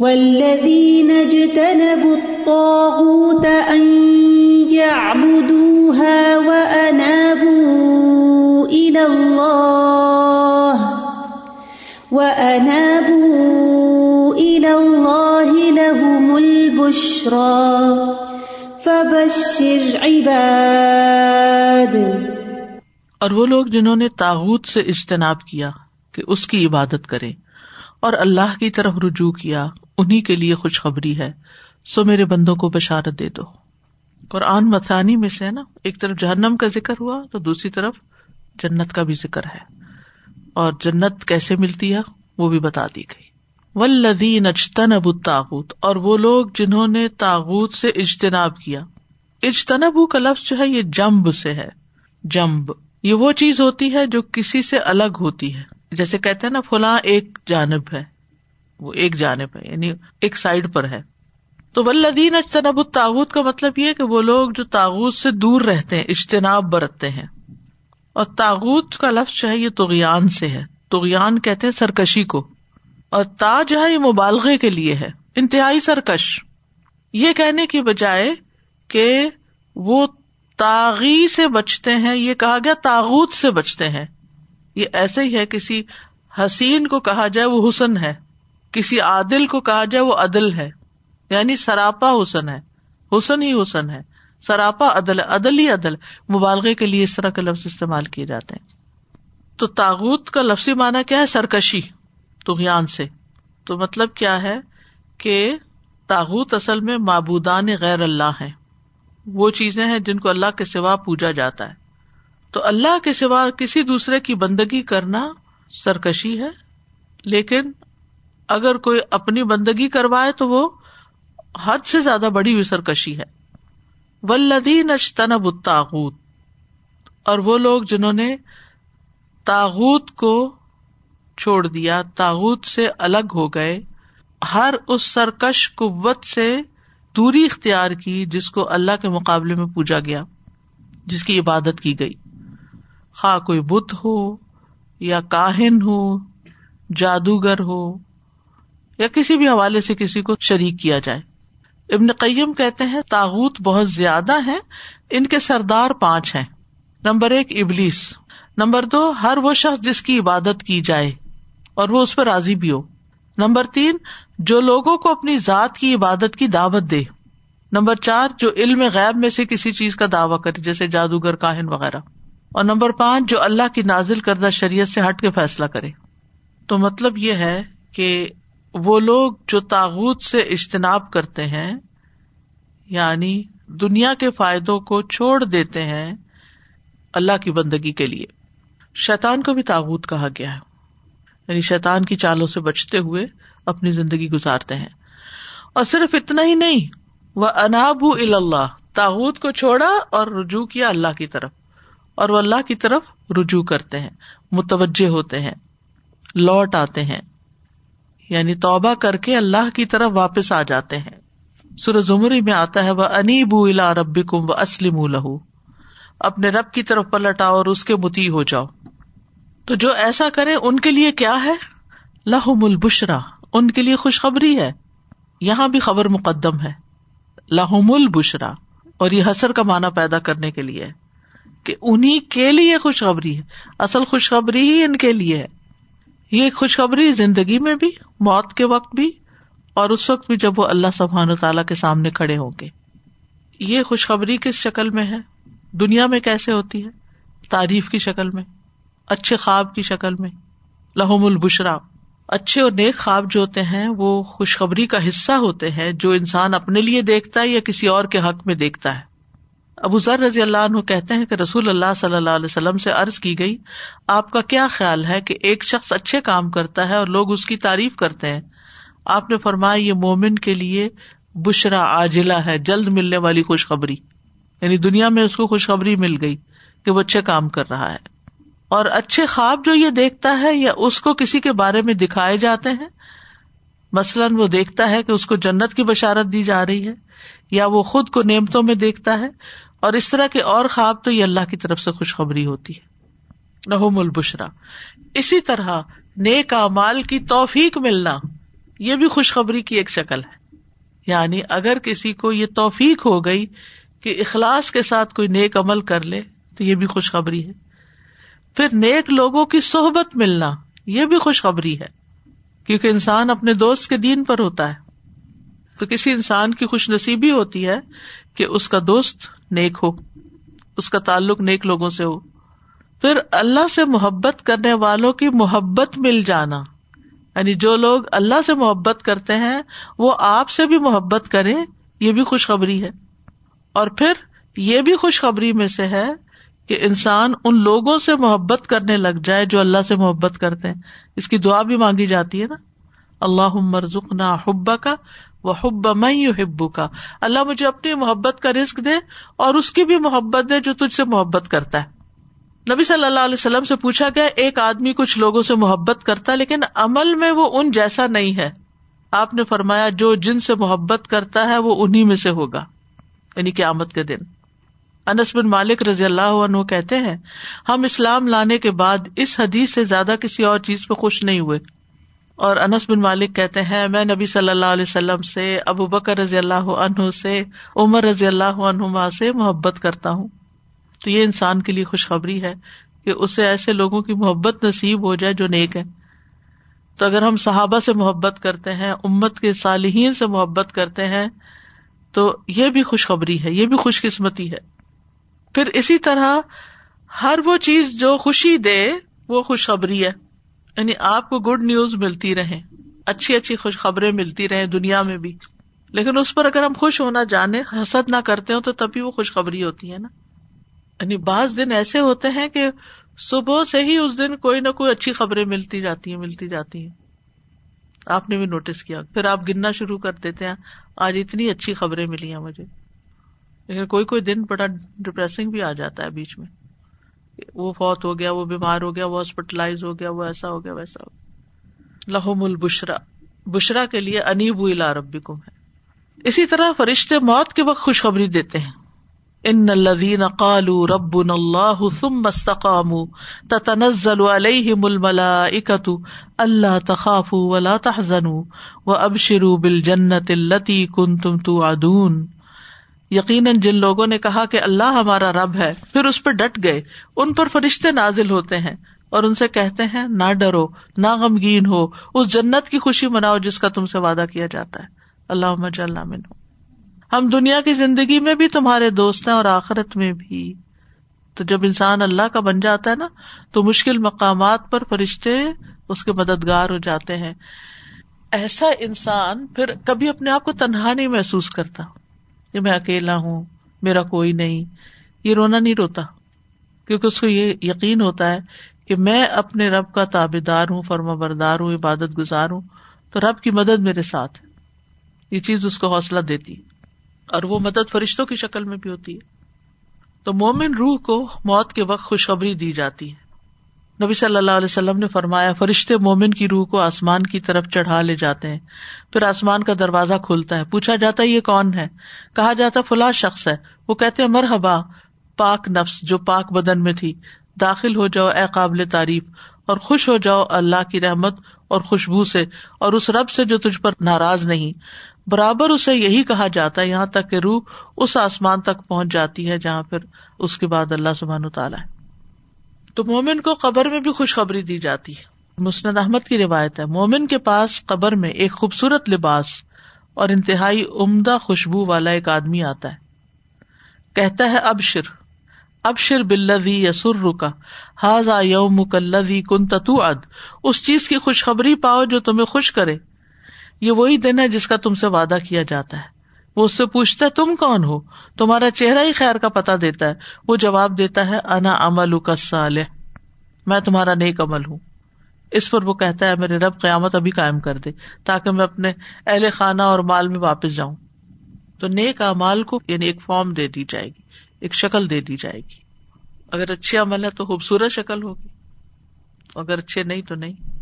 والذين اجتنبوا الطاغوت أن يعبدوها وأنابوا إلى الله وأنابوا إلى الله لهم البشرى فبشر عباد اور وہ لوگ جنہوں نے تاغت سے اجتناب کیا کہ اس کی عبادت کرے اور اللہ کی طرف رجوع کیا انہیں کے لیے خوشخبری ہے، سو میرے بندوں کو بشارت دے دو۔ قرآن مثانی میں سے نا، ایک طرف جہنم کا ذکر ہوا تو دوسری طرف جنت کا بھی ذکر ہے۔ اور جنت کیسے ملتی ہے، وہ بھی بتا دی گئی۔ ولدین اجتن ابو تاغت اور وہ لوگ جنہوں نے تاغت سے اجتناب کیا۔ اجتنبو کا لفظ جو ہے، یہ جمب سے ہے۔ جمب، یہ وہ چیز ہوتی ہے جو کسی سے الگ ہوتی ہے۔ جیسے کہتے ہیں نا، فلاں ایک جانب ہے۔ وہ ایک جانب ہے یعنی ایک سائڈ پر ہے۔ تو ولدین اجتنب الطاوت کا مطلب یہ کہ وہ لوگ جو تاغت سے دور رہتے ہیں، اجتناب برتتے ہیں۔ اور تاغت کا لفظ جو ہے، یہ تغیان سے ہے۔ تغیان کہتے ہیں سرکشی کو۔ اور تا جو ہے، یہ مبالغے کے لیے ہے۔ انتہائی سرکش۔ یہ کہنے کی بجائے کہ وہ تاغی سے بچتے ہیں، یہ کہا گیا تاغت سے بچتے ہیں۔ یہ ایسے ہی ہے، کسی حسین کو کہا جائے، وہ حسن ہے۔ کسی عادل کو کہا جائے وہ عدل ہے۔ یعنی سراپا حسن ہے۔ حسن ہی حسن ہے۔ سراپا عدل عدل ہی عدل۔ مبالغے کے لیے اس طرح کے لفظ استعمال کیے جاتے ہیں۔ تو تاغت کا لفظی معنی کیا ہے؟ سرکشی۔ تغیان سے۔ تو مطلب کیا ہے کہ تاغت اصل میں معبودان غیر اللہ ہے وہ چیزیں ہیں جن کو اللہ کے سوا پوجا جاتا ہے۔ تو اللہ کے سوا کسی دوسرے کی بندگی کرنا سرکشی ہے۔ لیکن اگر کوئی اپنی بندگی کروائے تو وہ حد سے زیادہ بڑی ہوئی سرکشی ہے۔ ولدین اجتنب الطاغوت۔ اور وہ لوگ جنہوں نے تاغت کو چھوڑ دیا تاغت سے الگ ہو گئے، ہر اس سرکش قوت سے دوری اختیار کی جس کو اللہ کے مقابلے میں پوجا گیا، جس کی عبادت کی گئی۔ خواہ کوئی بت ہو یا کاہن ہو، جادوگر ہو یا کسی بھی حوالے سے کسی کو شریک کیا جائے۔ ابن قیم کہتے ہیں تاغت بہت زیادہ ہے ان کے سردار پانچ ہیں۔ نمبر ایک، ابلیس۔ نمبر دو، ہر وہ شخص جس کی عبادت کی جائے اور وہ اس پہ راضی بھی ہو۔ نمبر تین، جو لوگوں کو اپنی ذات کی عبادت کی دعوت دے۔ نمبر چار، جو علم غیب میں سے کسی چیز کا دعوی کرے، جیسے جادوگر، کاہن وغیرہ۔ اور نمبر پانچ، جو اللہ کی نازل کردہ شریعت سے ہٹ کے فیصلہ کرے۔ تو مطلب یہ ہے کہ وہ لوگ جو تاغت سے اجتناب کرتے ہیں یعنی دنیا کے فائدوں کو چھوڑ دیتے ہیں اللہ کی بندگی کے لیے۔ شیتان کو بھی تاغت کہا گیا ہے۔ یعنی شیتان کی چالوں سے بچتے ہوئے اپنی زندگی گزارتے ہیں۔ اور صرف اتنا ہی نہیں، وہ اناب اللہ تاغت کو چھوڑا اور رجوع کیا اللہ کی طرف۔ اور وہ اللہ کی طرف رجوع کرتے ہیں، متوجہ ہوتے ہیں، لوٹ آتے ہیں۔ یعنی توبہ کر کے اللہ کی طرف واپس آ جاتے ہیں۔ سر زمری میں آتا ہے وہ انی بو الا رب کم و اسلم لہو اپنے رب کی طرف پلٹ آؤ اور اس کے متی ہو جاؤ۔ تو جو ایسا کرے، ان کے لیے کیا ہے؟ لہم البشرا ان کے لیے خوشخبری ہے۔ یہاں بھی خبر مقدم ہے۔ لہم البشرا اور یہ حسر کا معنی پیدا کرنے کے لیے کہ انہیں کے لیے خوشخبری ہے۔ اصل خوشخبری ہی ان کے لیے ہے۔ یہ خوشخبری زندگی میں بھی، موت کے وقت بھی، اور اس وقت بھی جب وہ اللہ سبحان تعالیٰ کے سامنے کھڑے ہوں گے۔ یہ خوشخبری کس شکل میں ہے؟ دنیا میں کیسے ہوتی ہے؟ تعریف کی شکل میں، اچھے خواب کی شکل میں۔ لہوم البشرا۔ اچھے اور نیک خواب جو ہوتے ہیں، وہ خوشخبری کا حصہ ہوتے ہیں جو انسان اپنے لیے دیکھتا ہے یا کسی اور کے حق میں دیکھتا ہے۔ ابو ذر رضی اللہ عنہ کہتے ہیں کہ رسول اللہ صلی اللہ علیہ وسلم سے عرض کی گئی، آپ کا کیا خیال ہے کہ ایک شخص اچھے کام کرتا ہے اور لوگ اس کی تعریف کرتے ہیں؟ آپ نے فرمایا، یہ مومن کے لیے بشرا آجلا ہے، جلد ملنے والی خوشخبری۔ یعنی دنیا میں اس کو خوشخبری مل گئی کہ وہ اچھے کام کر رہا ہے۔ اور اچھے خواب جو یہ دیکھتا ہے، یا اس کو کسی کے بارے میں دکھائے جاتے ہیں؟ مثلاً وہ دیکھتا ہے کہ اس کو جنت کی بشارت دی جا رہی ہے، یا وہ خود کو نعمتوں میں دیکھتا ہے۔ اور اس طرح کے اور خواب تو یہ اللہ کی طرف سے خوشخبری ہوتی ہے۔ رحم البشرا۔ اسی طرح نیک مال کی توفیق ملنا یہ بھی خوشخبری کی ایک شکل ہے۔ یعنی اگر کسی کو یہ توفیق ہو گئی کہ اخلاص کے ساتھ کوئی نیک عمل کر لے تو یہ بھی خوشخبری ہے۔ پھر نیک لوگوں کی صحبت ملنا یہ بھی خوشخبری ہے۔ کیونکہ انسان اپنے دوست کے دین پر ہوتا ہے۔ تو کسی انسان کی خوش نصیبی ہوتی ہے کہ اس کا دوست نیک ہو، اس کا تعلق نیک لوگوں سے ہو۔ پھر اللہ سے محبت کرنے والوں کی محبت مل جانا۔ یعنی جو لوگ اللہ سے محبت کرتے ہیں، وہ آپ سے بھی محبت کریں، یہ بھی خوشخبری ہے۔ اور پھر یہ بھی خوشخبری میں سے ہے کہ انسان ان لوگوں سے محبت کرنے لگ جائے جو اللہ سے محبت کرتے ہیں۔ اس کی دعا بھی مانگی جاتی ہے نا۔ اللہ مرزق نہ حبا کا وہ حب میں ہبو کا اللہ مجھے اپنی محبت کا رسک دے اور اس کی بھی محبت دے جو تجھ سے محبت کرتا ہے۔ نبی صلی اللہ علیہ وسلم سے پوچھا گیا، ایک آدمی کچھ لوگوں سے محبت کرتا لیکن عمل میں وہ ان جیسا نہیں ہے۔ آپ نے فرمایا، جو جن سے محبت کرتا ہے وہ انہیں میں سے ہوگا یعنی قیامت کے دن۔ انس بن مالک رضی اللہ عنہ کہتے ہیں، ہم اسلام لانے کے بعد اس حدیث سے زیادہ کسی اور چیز پہ خوش نہیں ہوئے۔ اور انس بن مالک کہتے ہیں، میں نبی صلی اللہ علیہ وسلم سے، ابو بکر رضی اللہ عنہ سے، عمر رضی اللہ عنہما سے محبت کرتا ہوں۔ تو یہ انسان کے لیے خوشخبری ہے کہ اسے ایسے لوگوں کی محبت نصیب ہو جائے جو نیک ہے تو اگر ہم صحابہ سے محبت کرتے ہیں، امت کے صالحین سے محبت کرتے ہیں، تو یہ بھی خوشخبری ہے، یہ بھی خوش قسمتی ہے۔ پھر اسی طرح ہر وہ چیز جو خوشی دے، وہ خوشخبری ہے۔ یعنی آپ کو گڈ نیوز ملتی رہے، اچھی اچھی خوشخبریں ملتی رہے دنیا میں بھی۔ لیکن اس پر اگر ہم خوش ہونا جانے، حسد نہ کرتے ہو تو تبھی وہ خوشخبری ہوتی ہے نا۔ یعنی بعض دن ایسے ہوتے ہیں کہ صبح سے ہی اس دن کوئی نہ کوئی اچھی خبریں ملتی جاتی ہیں، ملتی جاتی ہیں۔ آپ نے بھی نوٹس کیا۔ پھر آپ گننا شروع کر دیتے ہیں، آج اتنی اچھی خبریں ملی ہیں مجھے۔ لیکن کوئی کوئی دن بڑا ڈپریسنگ بھی آ جاتا ہے بیچ میں۔ وہ فوت ہو گیا، وہ بیمار ہو گیا، وہ ہاسپٹلائز ہو گیا، وہ ایسا ہو گیا، ویسا ہو گیا۔ لہوم البشرا۔ بشرا کے لیے انیب الا ربی کم ہے۔ اسی طرح فرشتے موت کے وقت خوشخبری دیتے ہیں۔ ان الذين قالوا ربنا الله ثم استقاموا تتنزل عليهم الملائكه الا تخافوا ولا تحزنوا وابشروا بالجنه التي كنتم توعدون۔ یقیناً جن لوگوں نے کہا کہ اللہ ہمارا رب ہے، پھر اس پر ڈٹ گئے۔ ان پر فرشتے نازل ہوتے ہیں اور ان سے کہتے ہیں، نہ ڈرو، نہ غمگین ہو۔ اس جنت کی خوشی مناؤ جس کا تم سے وعدہ کیا جاتا ہے۔ اللہ مجل ہم دنیا کی زندگی میں بھی، تمہارے دوست ہیں اور آخرت میں بھی۔ تو جب انسان اللہ کا بن جاتا ہے نا، تو مشکل مقامات پر فرشتے اس کے مددگار ہو جاتے ہیں۔ ایسا انسان پھر کبھی اپنے آپ کو تنہا نہیں محسوس کرتا۔ کہ میں اکیلا ہوں، میرا کوئی نہیں۔ یہ رونا نہیں روتا، کیونکہ اس کو یہ یقین ہوتا ہے کہ میں اپنے رب کا تابے دار ہوں فرما بردار ہوں، عبادت گزار ہوں، تو رب کی مدد میرے ساتھ ہے۔ یہ چیز اس کو حوصلہ دیتی اور وہ مدد فرشتوں کی شکل میں بھی ہوتی ہے۔ تو مومن روح کو موت کے وقت خوشخبری دی جاتی ہے۔ نبی صلی اللہ علیہ وسلم نے فرمایا، فرشتے مومن کی روح کو آسمان کی طرف چڑھا لے جاتے ہیں۔ پھر آسمان کا دروازہ کھولتا ہے۔ پوچھا جاتا ہے، یہ کون ہے؟ کہا جاتا فلاں شخص ہے۔ وہ کہتے مرحبا، پاک نفس جو پاک بدن میں تھی۔ داخل ہو جاؤ، اے قابل تعریف۔ اور خوش ہو جاؤ، اللہ کی رحمت اور خوشبو سے۔ اور اس رب سے جو تجھ پر ناراض نہیں۔ برابر اسے یہی کہا جاتا ہے، یہاں تک کہ روح اس آسمان تک پہنچ جاتی ہے جہاں پھر اس کے بعد اللہ سبحان تعالیٰ ہے۔ تو مومن کو قبر میں بھی خوشخبری دی جاتی ہے۔ مسند احمد کی روایت ہے، مومن کے پاس قبر میں ایک خوبصورت لباس اور انتہائی عمدہ خوشبو والا ایک آدمی آتا ہے۔ کہتا ہے، ابشر ابشر بلوی یسر رکا ہاضا یوم کلوی کن تتو اد اس چیز کی خوشخبری پاؤ جو تمہیں خوش کرے۔ یہ وہی دن ہے جس کا تم سے وعدہ کیا جاتا ہے۔ وہ اس سے پوچھتا ہے، تم کون ہو؟ تمہارا چہرہ ہی خیر کا پتا دیتا ہے۔ وہ جواب دیتا ہے، انا امل کا صالح میں تمہارا نیک عمل ہوں۔ اس پر وہ کہتا ہے، میرے رب قیامت ابھی قائم کر دے، تاکہ میں اپنے اہل خانہ اور مال میں واپس جاؤں۔ تو نیک امال کو یعنی ایک فارم دے دی جائے گی، ایک شکل دے دی جائے گی۔ اگر اچھی عمل ہے تو خوبصورت شکل ہوگی، اگر اچھے نہیں تو نہیں۔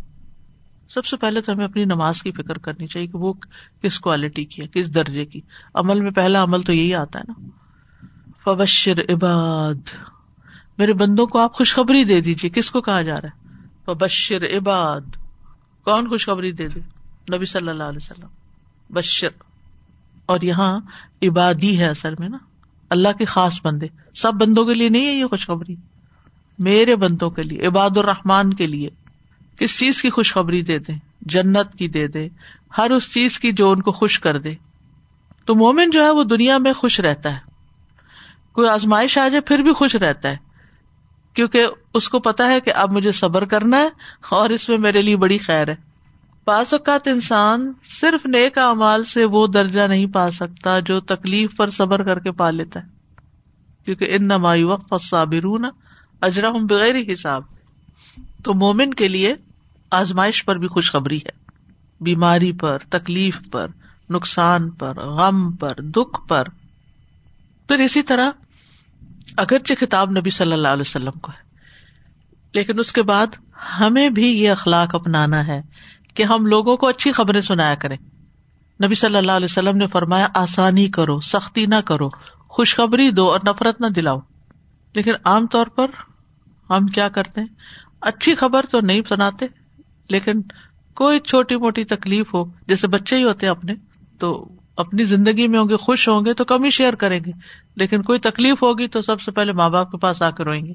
سب سے پہلے تو ہمیں اپنی نماز کی فکر کرنی چاہیے کہ وہ کس کوالٹی کی ہے، کس درجے کی۔ عمل میں پہلا عمل تو یہی آتا ہے نا۔ فبشر عباد۔ میرے بندوں کو آپ خوشخبری دے دیجیے کس کو کہا جا رہا ہے؟ فبشر عباد۔ کون خوشخبری دے دے؟ نبی صلی اللہ علیہ وسلم۔ بشر۔ اور یہاں عبادی ہے اصل میں نا۔ اللہ کے خاص بندے۔ سب بندوں کے لیے نہیں ہے یہ خوشخبری۔ میرے بندوں کے لیے، عباد الرحمان کے لیے۔ کس چیز کی خوشخبری دے دے، جنت کی دے دے، ہر اس چیز کی جو ان کو خوش کر دے۔ تو مومن جو ہے وہ دنیا میں خوش رہتا ہے۔ کوئی آزمائش آ جائے پھر بھی خوش رہتا ہے۔ کیونکہ اس کو پتا ہے کہ اب مجھے صبر کرنا ہے اور اس میں میرے لیے بڑی خیر ہے۔ بعض اوقات انسان صرف نیک امال سے وہ درجہ نہیں پا سکتا جو تکلیف پر صبر کر کے پا لیتا ہے۔ کیونکہ ان نمائی وقت صابرون اجرا ہوں بغیر حساب۔ تو مومن کے لیے آزمائش پر بھی خوشخبری ہے۔ بیماری پر، تکلیف پر، نقصان پر، غم پر، دکھ پر۔ پھر اسی طرح اگرچہ خطاب نبی صلی اللہ علیہ وسلم کو ہے، لیکن اس کے بعد ہمیں بھی یہ اخلاق اپنانا ہے کہ ہم لوگوں کو اچھی خبریں سنایا کریں۔ نبی صلی اللہ علیہ وسلم نے فرمایا، آسانی کرو، سختی نہ کرو، خوشخبری دو اور نفرت نہ دلاؤ۔ لیکن عام طور پر ہم کیا کرتے ہیں؟ اچھی خبر تو نہیں سناتے، لیکن کوئی چھوٹی موٹی تکلیف ہو، جیسے بچے ہی ہوتے اپنے، تو اپنی زندگی میں ہوں گے، خوش ہوں گے، تو کم ہی شیئر کریں گے۔ لیکن کوئی تکلیف ہوگی تو سب سے پہلے ماں باپ کے پاس آ کے روئیں گے۔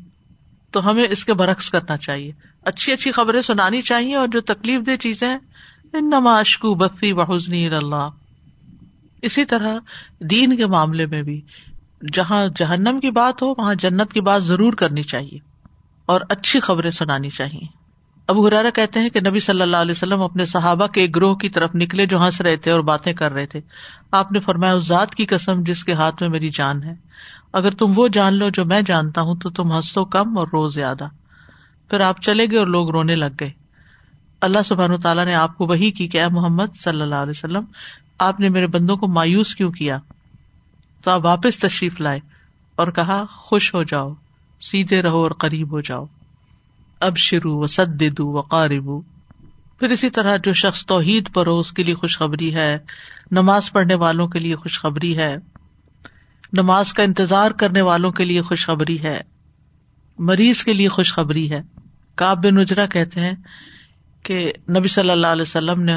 تو ہمیں اس کے برعکس کرنا چاہیے۔ اچھی اچھی خبریں سنانی چاہیے اور جو تکلیف دہ چیزیں ان نماشکو بفی بحسنی اللہ۔ اسی طرح دین کے معاملے میں بھی، جہاں جہنم کی بات ہو، وہاں جنت کی بات ضرور کرنی چاہیے۔ اور اچھی خبریں سنانی چاہیے۔ ابو ہرارا کہتے ہیں کہ نبی صلی اللہ علیہ وسلم اپنے صحابہ کے ایک گروہ کی طرف نکلے جو ہنس رہے تھے اور باتیں کر رہے تھے۔ آپ نے فرمایا، اس ذات کی قسم جس کے ہاتھ میں میری جان ہے۔ اگر تم وہ جان لو جو میں جانتا ہوں، تو تم ہنسو کم اور رو زیادہ۔ پھر آپ چلے گئے اور لوگ رونے لگ گئے۔ اللہ سبحان تعالیٰ نے آپ کو وہی کی کہ اے محمد صلی اللہ علیہ وسلم، آپ نے میرے بندوں کو مایوس کیوں کیا؟ تو آپ واپس تشریف لائے اور کہا، خوش ہو جاؤ۔ سیدھے رہو اور قریب ہو جاؤ۔ اب شروع و سد و قارب پھر اسی طرح جو شخص توحید پر ہو، اس کے لیے خوشخبری ہے۔ نماز پڑھنے والوں کے لیے خوشخبری ہے۔ نماز کا انتظار کرنے والوں کے لیے خوشخبری ہے۔ مریض کے لیے خوشخبری ہے۔ کاب بن نجرا کہتے ہیں کہ نبی صلی اللہ علیہ وسلم نے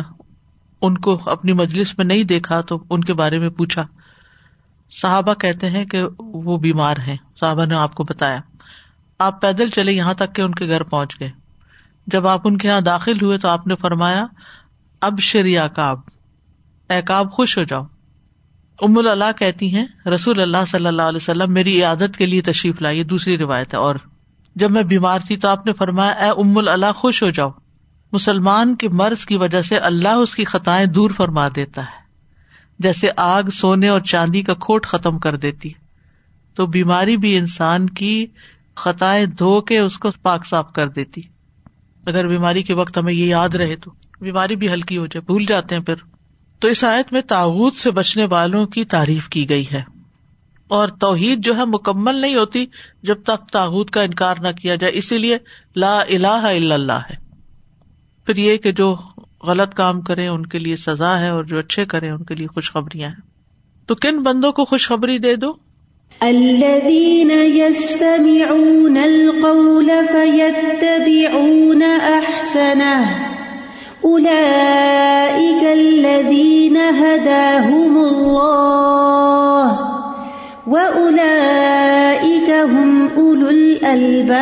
ان کو اپنی مجلس میں نہیں دیکھا، تو ان کے بارے میں پوچھا۔ صحابہ کہتے ہیں کہ وہ بیمار ہیں۔ صحابہ نے آپ کو بتایا۔ آپ پیدل چلے یہاں تک کہ ان کے گھر پہنچ گئے۔ جب آپ ان کے یہاں داخل ہوئے تو آپ نے فرمایا، اب شریا کاب اے کاب خوش ہو جاؤ۔ ام اللہ کہتی ہیں، رسول اللہ صلی اللہ علیہ وسلم میری عادت کے لیے تشریف لائی دوسری روایت ہے۔ اور جب میں بیمار تھی تو آپ نے فرمایا، اے ام اللہ خوش ہو جاؤ۔ مسلمان کے مرض کی وجہ سے اللہ اس کی خطائیں دور فرما دیتا ہے۔ جیسے آگ سونے اور چاندی کا کھوٹ ختم کر دیتی تو بیماری بھی انسان کی خطائیں دھو کے اس کو پاک صاف کر دیتی۔ اگر بیماری کے وقت ہمیں یہ یاد رہے تو بیماری بھی ہلکی ہو جائے، بھول جاتے ہیں پھر۔ تو اس آیت میں تاغت سے بچنے والوں کی تعریف کی گئی ہے۔ اور توحید جو ہے مکمل نہیں ہوتی جب تک تاغت کا انکار نہ کیا جائے۔ اسی لیے لا الہ الا اللہ ہے۔ پھر یہ کہ جو غلط کام کرے ان کے لیے سزا ہے اور جو اچھے کرے ان کے لیے خوشخبریاں ہیں۔ تو کن بندوں کو خوشخبری دے دو؟ الذين يستمعون القول فيتبعون احسنه اولئك الذين هداهم الله. واولئك هم اولو الالباب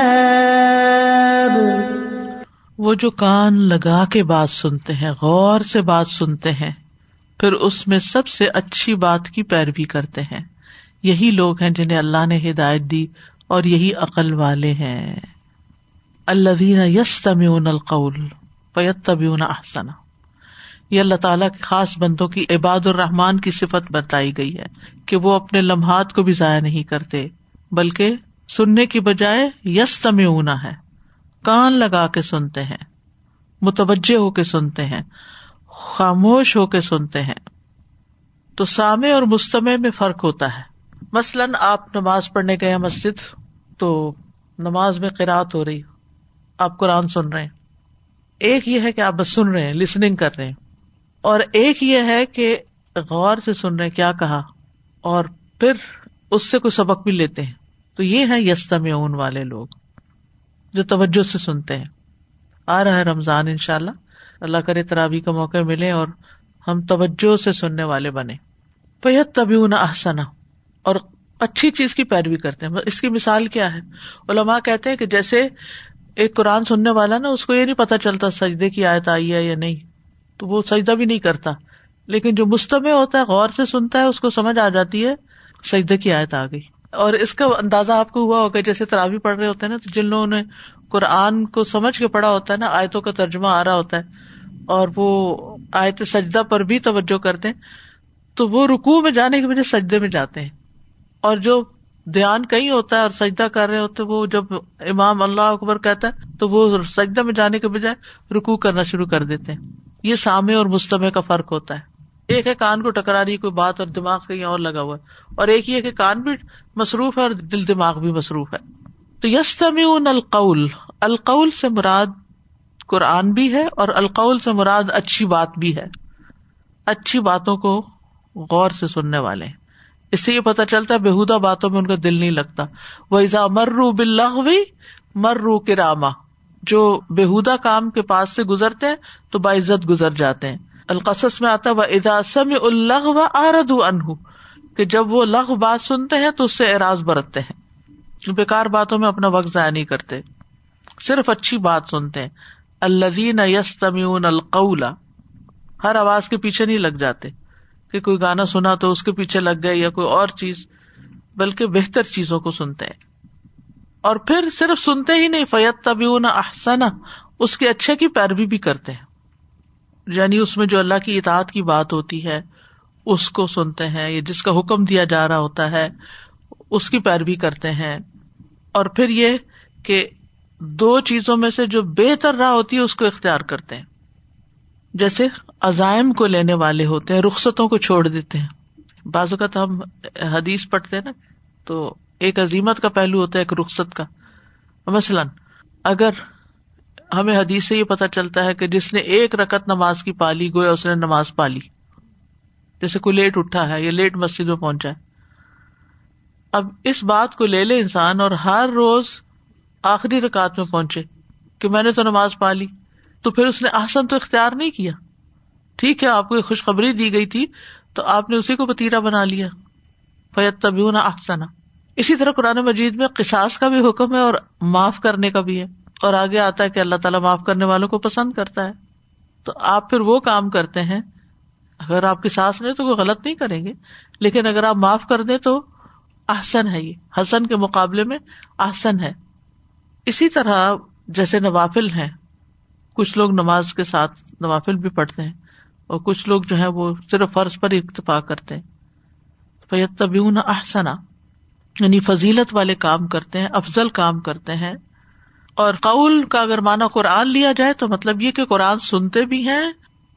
وہ جو کان لگا کے بات سنتے ہیں، غور سے بات سنتے ہیں، پھر اس میں سب سے اچھی بات کی پیروی کرتے ہیں۔ یہی لوگ ہیں جنہیں اللہ نے ہدایت دی اور یہی عقل والے ہیں۔ اللہ یس تمیون القول پیت تبیون احسنا یہ اللہ تعالیٰ کے خاص بندوں کی عباد الرحمان کی صفت بتائی گئی ہے کہ وہ اپنے لمحات کو بھی ضائع نہیں کرتے، بلکہ سننے کی بجائے یس تمیونا ہے کان لگا کے سنتے ہیں، متوجہ ہو کے سنتے ہیں، خاموش ہو کے سنتے ہیں۔ تو سامے اور مستمع میں فرق ہوتا ہے۔ مثلاً آپ نماز پڑھنے گئے مسجد، تو نماز میں قرآت ہو رہی، آپ قرآن سن رہے ہیں۔ ایک یہ ہے کہ آپ بس سن رہے ہیں لسننگ کر رہے ہیں۔ اور ایک یہ ہے کہ غور سے سن رہے کیا کہا۔ اور پھر اس سے کوئی سبق بھی لیتے ہیں۔ تو یہ ہے یستم اون والے لوگ، جو توجہ سے سنتے ہیں۔ آ رہا ہے رمضان ان شاء اللہ اللہ کرے ترابی کا موقع ملے اور ہم توجہ سے سننے والے بنے پیت تبھی نہ احسنا اور اچھی چیز کی پیروی کرتے ہیں۔ اس کی مثال کیا ہے؟ علماء کہتے ہیں کہ جیسے ایک قرآن سننے والا نا، اس کو یہ نہیں پتا چلتا سجدے کی آیت آئی ہے یا نہیں، تو وہ سجدہ بھی نہیں کرتا۔ لیکن جو مستمع ہوتا ہے، غور سے سنتا ہے، اس کو سمجھ آ جاتی ہے، سجدے کی آیت آ گئی۔ اور اس کا اندازہ آپ کو ہوا ہوگا، جیسے تراوی پڑھ رہے ہوتے ہیں نا، تو جن لوگوں نے قرآن کو سمجھ کے پڑھا ہوتا ہے نا، آیتوں کا ترجمہ آ رہا ہوتا ہے، اور وہ آیت سجدہ پر بھی توجہ کرتے ہیں، تو وہ رکو میں جانے کی وجہ سجدے میں جاتے ہیں۔ اور جو دھیان کہیں ہوتا ہے اور سجدہ کر رہے ہوتے وہ جب امام اللہ اکبر کہتا ہے، تو وہ سجدہ میں جانے کے بجائے رکو کرنا شروع کر دیتے ہیں۔ یہ سامع اور مستمع کا فرق ہوتا ہے۔ ایک ہے کان کو ٹکرا رہی، کوئی بات اور دماغ کہیں اور لگا ہوا ہے۔ اور ایک یہ کہ کان بھی مصروف ہے اور دل دماغ بھی مصروف ہے۔ تو یس القول القول سے مراد قرآن بھی ہے اور القول سے مراد اچھی بات بھی ہے۔ اچھی باتوں کو غور سے سننے والے اس سے یہ پتا چلتا ہے بےحدہ باتوں میں ان کا دل نہیں لگتا۔ وہ ایزا مرو بلغوی مرو کراما جو بےحدہ کام کے پاس سے گزرتے ہیں تو باعزت گزر جاتے ہیں۔ القصص میں آتا ادا سم اللہ و آرد انہ کہ جب وہ لغ بات سنتے ہیں تو اس سے اعراض برتتے ہیں۔ بیکار باتوں میں اپنا وقت ضائع نہیں کرتے۔ صرف اچھی بات سنتے ہیں۔ اللہ یس تمیون القول۔ ہر آواز کے پیچھے نہیں لگ جاتے۔ کہ کوئی گانا سنا تو اس کے پیچھے لگ گئے یا کوئی اور چیز، بلکہ بہتر چیزوں کو سنتے ہیں۔ اور پھر صرف سنتے ہی نہیں فیت تبیون احسن اس کے اچھے کی پیروی بھی کرتے ہیں۔ یعنی اس میں جو اللہ کی اطاعت کی بات ہوتی ہے، اس کو سنتے ہیں، یا جس کا حکم دیا جا رہا ہوتا ہے، اس کی پیروی کرتے ہیں۔ اور پھر یہ کہ دو چیزوں میں سے جو بہتر راہ ہوتی ہے، اس کو اختیار کرتے ہیں۔ جیسے عزائم کو لینے والے ہوتے ہیں، رخصتوں کو چھوڑ دیتے ہیں۔ بعض اوقات ہم حدیث پڑھتے ہیں نا، تو ایک عظیمت کا پہلو ہوتا ہے، ایک رخصت کا۔ مثلاً، اگر ہمیں حدیث سے یہ پتا چلتا ہے کہ جس نے ایک رکت نماز کی پالی، گویا اس نے نماز پالی۔ جیسے کوئی لیٹ اٹھا ہے یا لیٹ مسجد میں پہنچا ہے۔ اب اس بات کو لے لے انسان اور ہر روز آخری رکاط میں پہنچے کہ میں نے تو نماز پا لی تو پھر اس نے آسن تو اختیار نہیں کیا۔ ٹھیک ہے، آپ کو خوشخبری دی گئی تھی، تو آپ نے اسی کو پتیرا بنا لیا۔ فیت تبھی آسنا اسی طرح قرآن مجید میں قساس کا بھی حکم ہے اور معاف کرنے کا بھی ہے۔ اور آگے آتا ہے کہ اللہ تعالیٰ معاف کرنے والوں کو پسند کرتا ہے۔ تو آپ پھر وہ کام کرتے ہیں۔ اگر آپ کی ساس نے تو کوئی غلط نہیں کریں گے۔ لیکن اگر آپ معاف کر دیں تو آسن ہے یہ۔ حسن کے مقابلے میں آسن ہے۔ اسی طرح جیسے نوافل ہیں کچھ لوگ نماز کے ساتھ نوافل بھی پڑھتے ہیں اور کچھ لوگ جو ہے وہ صرف فرض پر ہی اتفاق کرتے ہیں۔ فیت تبھی احسنا یعنی فضیلت والے کام کرتے ہیں، افضل کام کرتے ہیں۔ اور قول کا اگر مانا قرآن لیا جائے تو مطلب یہ کہ قرآن سنتے بھی ہیں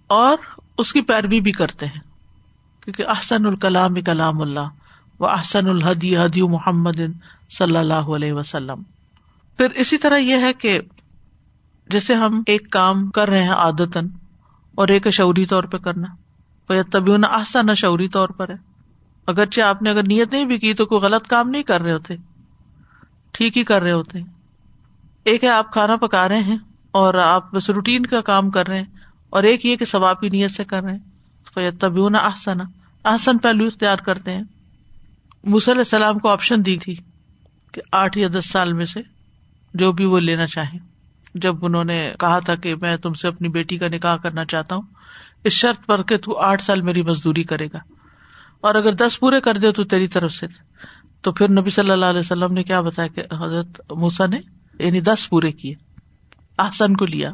اور اس کی پیروی بھی کرتے ہیں۔ کیونکہ احسن الکلام کلام اللہ و احسن الحدی حدی محمد صلی اللہ علیہ وسلم۔ پھر اسی طرح یہ ہے کہ جیسے ہم ایک کام کر رہے ہیں عادتن اور ایک شعوری طور پہ کرنا تبھی آسان شعوری طور پر ہے۔ اگرچہ آپ نے اگر نیت نہیں بھی کی تو کوئی غلط کام نہیں کر رہے ہوتے۔ ٹھیک ہی کر رہے ہوتے۔ ایک ہے آپ کھانا پکا رہے ہیں اور آپ بس روٹین کا کام کر رہے ہیں اور ایک یہ کہ ثواب کی نیت سے کر رہے ہیں۔ تبھی آسن آسن پہلو اختیار کرتے ہیں۔ علیہ السلام کو آپشن دی تھی کہ آٹھ یا دس سال میں سے جو بھی وہ لینا چاہیں۔ جب انہوں نے کہا تھا کہ میں تم سے اپنی بیٹی کا نکاح کرنا چاہتا ہوں، اس شرط پر کہ تو آٹھ سال میری مزدوری کرے گا۔ اور اگر دس پورے کر دے تو تیری طرف سے۔ تو پھر نبی صلی اللہ علیہ وسلم نے کیا بتایا کہ حضرت موسا نے یعنی دس پورے کیے آسن کو لیا۔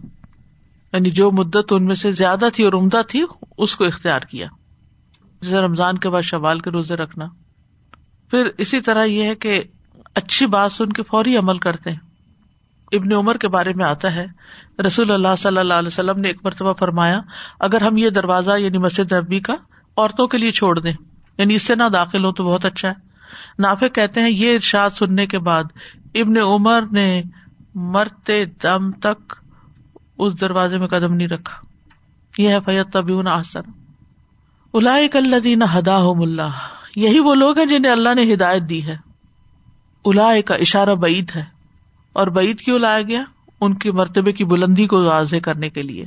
یعنی جو مدت ان میں سے زیادہ تھی اور عمدہ تھی، اس کو اختیار کیا۔ جیسے رمضان کے بعد شوال کے روزے رکھنا۔ پھر اسی طرح یہ ہے کہ اچھی بات سن کے فوری عمل کرتے ہیں۔ ابن عمر کے بارے میں آتا ہے، رسول اللہ صلی اللہ علیہ وسلم نے ایک مرتبہ فرمایا، اگر ہم یہ دروازہ یعنی مسجد نبی کا عورتوں کے لیے چھوڑ دیں یعنی اس سے نہ داخل ہو تو بہت اچھا ہے۔ نافے کہتے ہیں، یہ ارشاد سننے کے بعد ابن عمر نے مرتے دم تک اس دروازے میں قدم نہیں رکھا۔ یہ ہے فیت تبھی آسن الا ہدا اللہ۔ یہی وہ لوگ ہیں جنہیں اللہ نے ہدایت دی ہے۔ الا کا اشارہ بعید ہے۔ اور بعید کیوں لایا گیا؟ ان کی مرتبے کی بلندی کو واضح کرنے کے لیے۔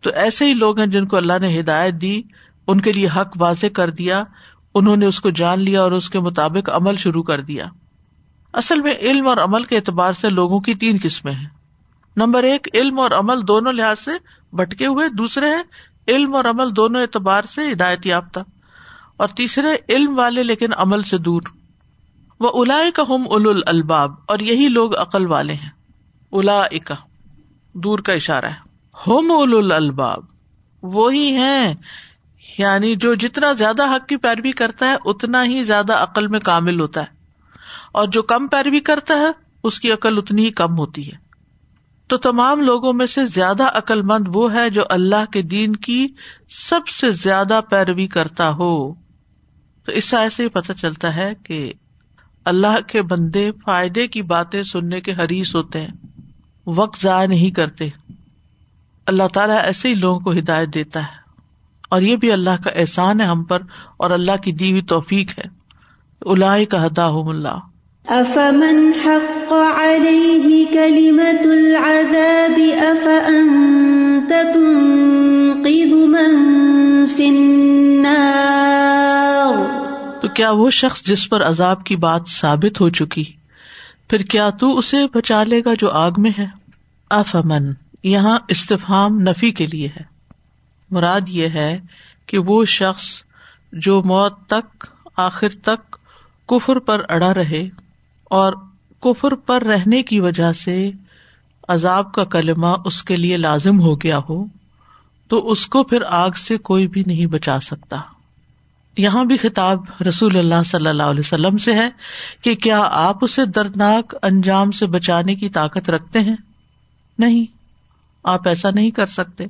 تو ایسے ہی لوگ ہیں جن کو اللہ نے ہدایت دی، ان کے لیے حق واضح کر دیا، انہوں نے اس کو جان لیا اور اس کے مطابق عمل شروع کر دیا۔ اصل میں علم اور عمل کے اعتبار سے لوگوں کی تین قسمیں ہیں۔ نمبر ایک، علم اور عمل دونوں لحاظ سے بٹکے ہوئے۔ دوسرے ہے علم اور عمل دونوں اعتبار سے ہدایت یافتہ۔ اور تیسرے، علم والے لیکن عمل سے دور۔ وہ الا کا ہم اول الباب اور یہی لوگ عقل والے ہیں۔ الا دور کا اشارہ ہے۔ ہوم اول الباب وہی ہیں۔ یعنی جو جتنا زیادہ حق کی پیروی کرتا ہے، اتنا ہی زیادہ عقل میں کامل ہوتا ہے۔ اور جو کم پیروی کرتا ہے، اس کی عقل اتنی ہی کم ہوتی ہے۔ تو تمام لوگوں میں سے زیادہ عقل مند وہ ہے جو اللہ کے دین کی سب سے زیادہ پیروی کرتا ہو۔ تو اس سے ایسے ہی پتا چلتا ہے کہ اللہ کے بندے فائدے کی باتیں سننے کے حریث ہوتے ہیں۔ وقت ضائع نہیں کرتے۔ اللہ تعالیٰ ایسے ہی لوگوں کو ہدایت دیتا ہے۔ اور یہ بھی اللہ کا احسان ہے ہم پر اور اللہ کی دی ہوئی توفیق ہے۔ الا کا ہدا اللہ۔ افمن حق عليه كلمة العذاب أفأنت تنقذ من في النار؟ کیا وہ شخص جس پر عذاب کی بات ثابت ہو چکی؟ پھر کیا تو اسے بچا لے گا جو آگ میں ہے؟ افمن، یہاں استفام نفی کے لیے ہے۔ مراد یہ ہے کہ وہ شخص جو موت تک، آخر تک کفر پر اڑا رہے اور کفر پر رہنے کی وجہ سے عذاب کا کلمہ اس کے لیے لازم ہو گیا ہو، تو اس کو پھر آگ سے کوئی بھی نہیں بچا سکتا۔ یہاں بھی خطاب رسول اللہ صلی اللہ علیہ وسلم سے ہے کہ کیا آپ اسے دردناک انجام سے بچانے کی طاقت رکھتے ہیں؟ نہیں، آپ ایسا نہیں کر سکتے۔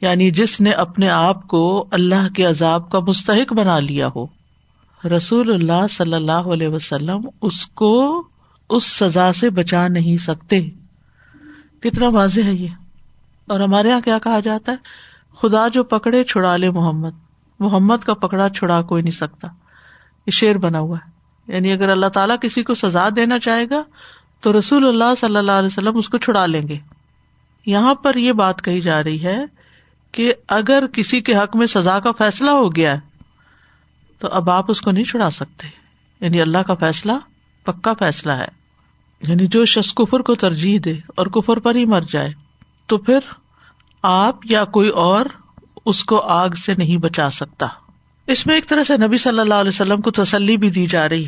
یعنی جس نے اپنے آپ کو اللہ کے عذاب کا مستحق بنا لیا ہو۔ رسول اللہ صلی اللہ علیہ وسلم اس کو اس سزا سے بچا نہیں سکتے۔ کتنا واضح ہے یہ۔ اور ہمارے یہاں کیا کہا جاتا ہے؟ خدا جو پکڑے چھڑا لے محمد۔ محمد کا پکڑا چھڑا کوئی نہیں سکتا۔ یہ شیر بنا ہوا ہے۔ یعنی اگر اللہ تعالیٰ کسی کو سزا دینا چاہے گا، تو رسول اللہ صلی اللہ علیہ وسلم اس کو چھڑا لیں گے۔ یہاں پر یہ بات کہی جا رہی ہے کہ اگر کسی کے حق میں سزا کا فیصلہ ہو گیا ہے، تو اب آپ اس کو نہیں چھڑا سکتے۔ یعنی اللہ کا فیصلہ پکا فیصلہ ہے۔ یعنی جو شخص کفر کو ترجیح دے اور کفر پر ہی مر جائے، تو پھر آپ یا کوئی اور اس کو آگ سے نہیں بچا سکتا۔ اس میں ایک طرح سے نبی صلی اللہ علیہ وسلم کو تسلی بھی دی جا رہی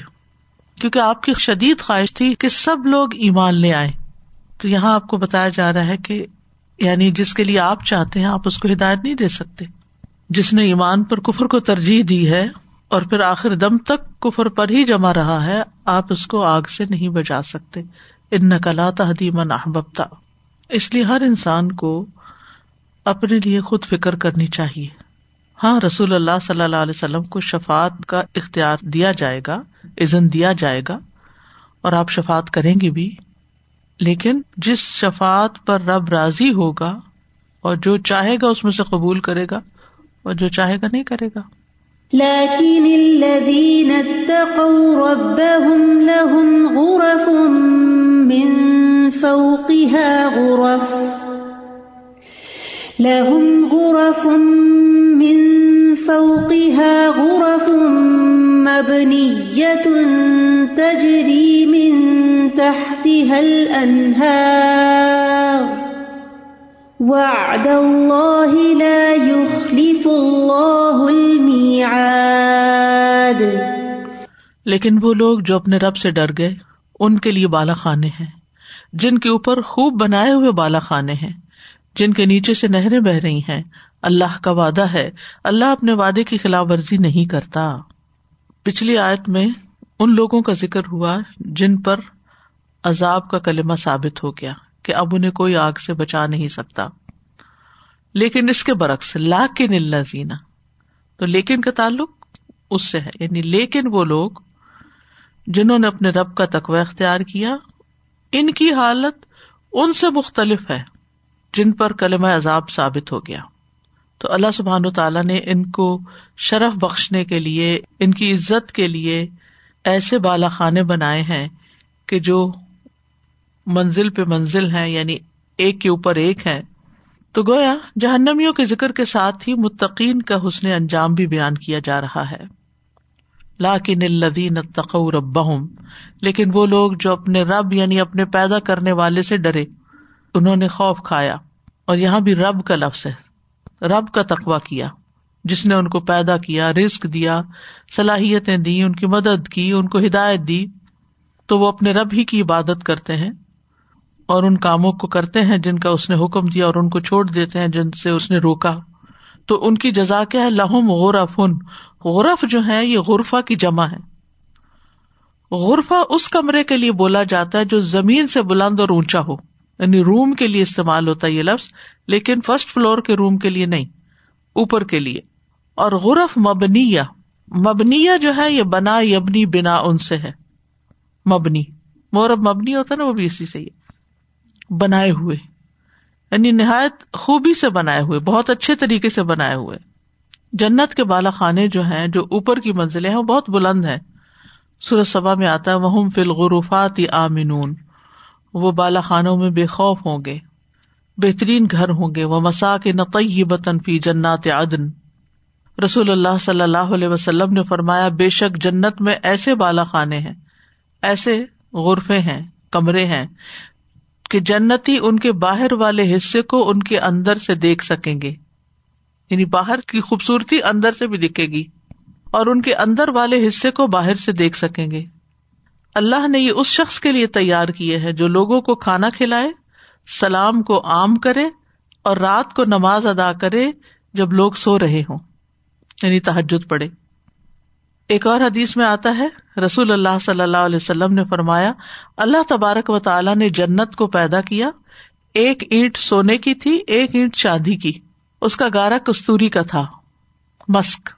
کیونکہ آپ کی شدید خواہش تھی کہ سب لوگ ایمان لے آئے تو یہاں آپ کو بتایا جا رہا ہے کہ یعنی جس کے لیے آپ چاہتے ہیں آپ اس کو ہدایت نہیں دے سکتے۔ جس نے ایمان پر کفر کو ترجیح دی ہے اور پھر آخر دم تک کفر پر ہی جما رہا ہے، آپ اس کو آگ سے نہیں بچا سکتے۔ ان نقلا تحدیم احبتا اس لیے ہر انسان کو اپنے لیے خود فکر کرنی چاہیے۔ ہاں رسول اللہ صلی اللہ علیہ وسلم کو شفات کا اختیار دیا جائے گا عزن دیا جائے گا اور آپ شفات کریں گے بھی۔ لیکن جس شفات پر رب راضی ہوگا اور جو چاہے گا اس میں سے قبول کرے گا اور جو چاہے گا نہیں کرے گا۔ لكن الذين اتقوا ربهم لهم غرف من فوقها غرف۔ لهم غرف من فوقها غرف مبنية تجري من تحتها الأنهار. وعد الله لا يخلف الله الميعاد. لیکن وہ لوگ جو اپنے رب سے ڈر گئے، ان کے لیے بالا خانے ہیں۔ جن کے اوپر خوب بنائے ہوئے بالا خانے ہیں۔ جن کے نیچے سے نہریں بہ رہی ہیں۔ اللہ کا وعدہ ہے۔ اللہ اپنے وعدے کی خلاف ورزی نہیں کرتا۔ پچھلی آیت میں ان لوگوں کا ذکر ہوا جن پر عذاب کا کلمہ ثابت ہو گیا کہ اب انہیں کوئی آگ سے بچا نہیں سکتا۔ لیکن اس کے برعکس، لاکن اللہ زینا تو لیکن کا تعلق اس سے ہے۔ یعنی لیکن وہ لوگ جنہوں نے اپنے رب کا تقوی اختیار کیا، ان کی حالت ان سے مختلف ہے۔ جن پر کلم عذاب ثابت ہو گیا۔ تو اللہ سبحان و تعالیٰ نے ان کو شرف بخشنے کے لیے، ان کی عزت کے لیے ایسے بالا خانے بنائے ہیں کہ جو منزل پہ منزل ہے یعنی ایک کے اوپر ایک ہے تو گویا جہنمیوں کے ذکر کے ساتھ ہی متقین کا حسن انجام بھی بیان کیا جا رہا ہے۔ لاکن الدین تقو رب لیکن وہ لوگ جو اپنے رب یعنی اپنے پیدا کرنے والے سے ڈرے۔ انہوں نے خوف کھایا اور یہاں بھی رب کا لفظ ہے۔ رب کا تقوا کیا۔ جس نے ان کو پیدا کیا رسک دیا، صلاحیتیں دی ان کی مدد کی، ان کو ہدایت دی، تو وہ اپنے رب ہی کی عبادت کرتے ہیں اور ان کاموں کو کرتے ہیں جن کا اس نے حکم دیا اور ان کو چھوڑ دیتے ہیں جن سے اس نے روکا۔ تو ان کی جزا کیا ہے؟ لہم غورف ان غرف جو ہے یہ غرفا کی جمع ہے۔ غرفا اس کمرے کے لیے بولا جاتا ہے جو زمین سے بلند اور اونچا ہو۔ یعنی روم کے لیے استعمال ہوتا ہے یہ لفظ، لیکن فرسٹ فلور کے روم کے لیے نہیں، اوپر کے لیے۔ اور غرف مبنی مبنی جو ہے یہ بنا یبنی بنا ان سے ہے۔ مبنی مورب مبنی ہوتا ہے نا، وہ بھی اسی سے ہی بنائے ہوئے یعنی نہایت خوبی سے بنائے ہوئے، بہت اچھے طریقے سے بنائے ہوئے۔ جنت کے بالا خانے جو ہیں، جو اوپر کی منزلیں ہیں، وہ بہت بلند ہیں۔ سورج سبا میں آتا ہے وہ فل غروفات آمنون۔ وہ بالا خانوں میں بے خوف ہوں گے، بہترین گھر ہوں گے وہ مسا کے نقی بتن فی جنات عدن۔ رسول اللہ صلی اللہ علیہ وسلم نے فرمایا، بے شک جنت میں ایسے بالا خانے ہیں، ایسے غرفے ہیں، کمرے ہیں، کہ جنتی ان کے باہر والے حصے کو ان کے اندر سے دیکھ سکیں گے۔ یعنی باہر کی خوبصورتی اندر سے بھی دکھے گی، اور ان کے اندر والے حصے کو باہر سے دیکھ سکیں گے۔ اللہ نے یہ اس شخص کے لیے تیار کیے ہے جو لوگوں کو کھانا کھلائے، سلام کو عام کرے اور رات کو نماز ادا کرے جب لوگ سو رہے ہوں۔ یعنی تحجد پڑے ایک اور حدیث میں آتا ہے، رسول اللہ صلی اللہ علیہ وسلم نے فرمایا، اللہ تبارک و تعالیٰ نے جنت کو پیدا کیا، ایک اینٹ سونے کی تھی، ایک اینٹ چاندی کی۔ اس کا گارا کستوری کا تھا۔ مسک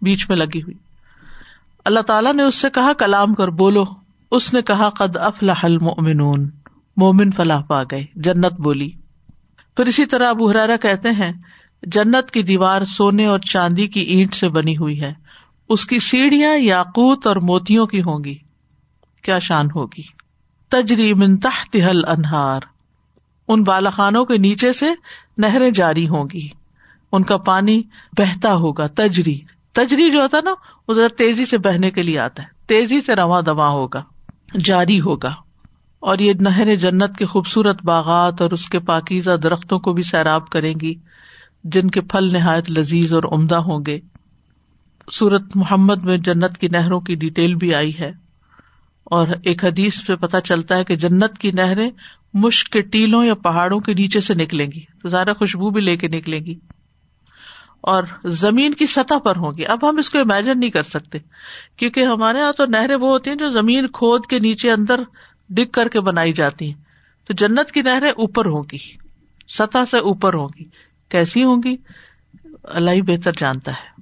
بیچ میں لگی ہوئی۔ اللہ تعالیٰ نے اس سے کہا، کلام کر، بولو۔ اس نے کہا، قد افلاح المؤمنون۔ مومن فلاح پا گئے، جنت بولی۔ پھر اسی طرح ابو حرارا کہتے ہیں، جنت کی دیوار سونے اور چاندی کی اینٹ سے بنی ہوئی ہے۔ اس کی سیڑھیاں یاقوت اور موتیوں کی ہوں گی۔ کیا شان ہوگی۔ تجری من تحت حل انہار ان بالاخانوں کے نیچے سے نہریں جاری ہوں گی۔ ان کا پانی بہتا ہوگا، تجری۔ تجری جو ہوتا نا، وہ ذرا تیزی سے بہنے کے لیے آتا ہے۔ تیزی سے رواں دوا ہوگا۔ جاری ہوگا اور یہ نہر جنت کے خوبصورت باغات اور اس کے پاکیزہ درختوں کو بھی سیراب کریں گی، جن کے پھل نہایت لذیذ اور عمدہ ہوں گے۔ سورت محمد میں جنت کی نہروں کی ڈیٹیل بھی آئی ہے اور ایک حدیث پہ پتہ چلتا ہے کہ جنت کی نہریں مشک کے ٹیلوں یا پہاڑوں کے نیچے سے نکلیں گی۔ تو زیادہ خوشبو بھی لے کے نکلیں گی۔ اور زمین کی سطح پر ہوں گی۔ اب ہم اس کو امیجن نہیں کر سکتے، کیونکہ ہمارے یہاں تو نہریں وہ ہوتی ہیں جو زمین کھود کے نیچے اندر ڈگ کر کے بنائی جاتی ہیں۔ تو جنت کی نہریں اوپر ہوگی سطح سے اوپر ہوگی کیسی ہوں گی؟ اللہ ہی بہتر جانتا ہے۔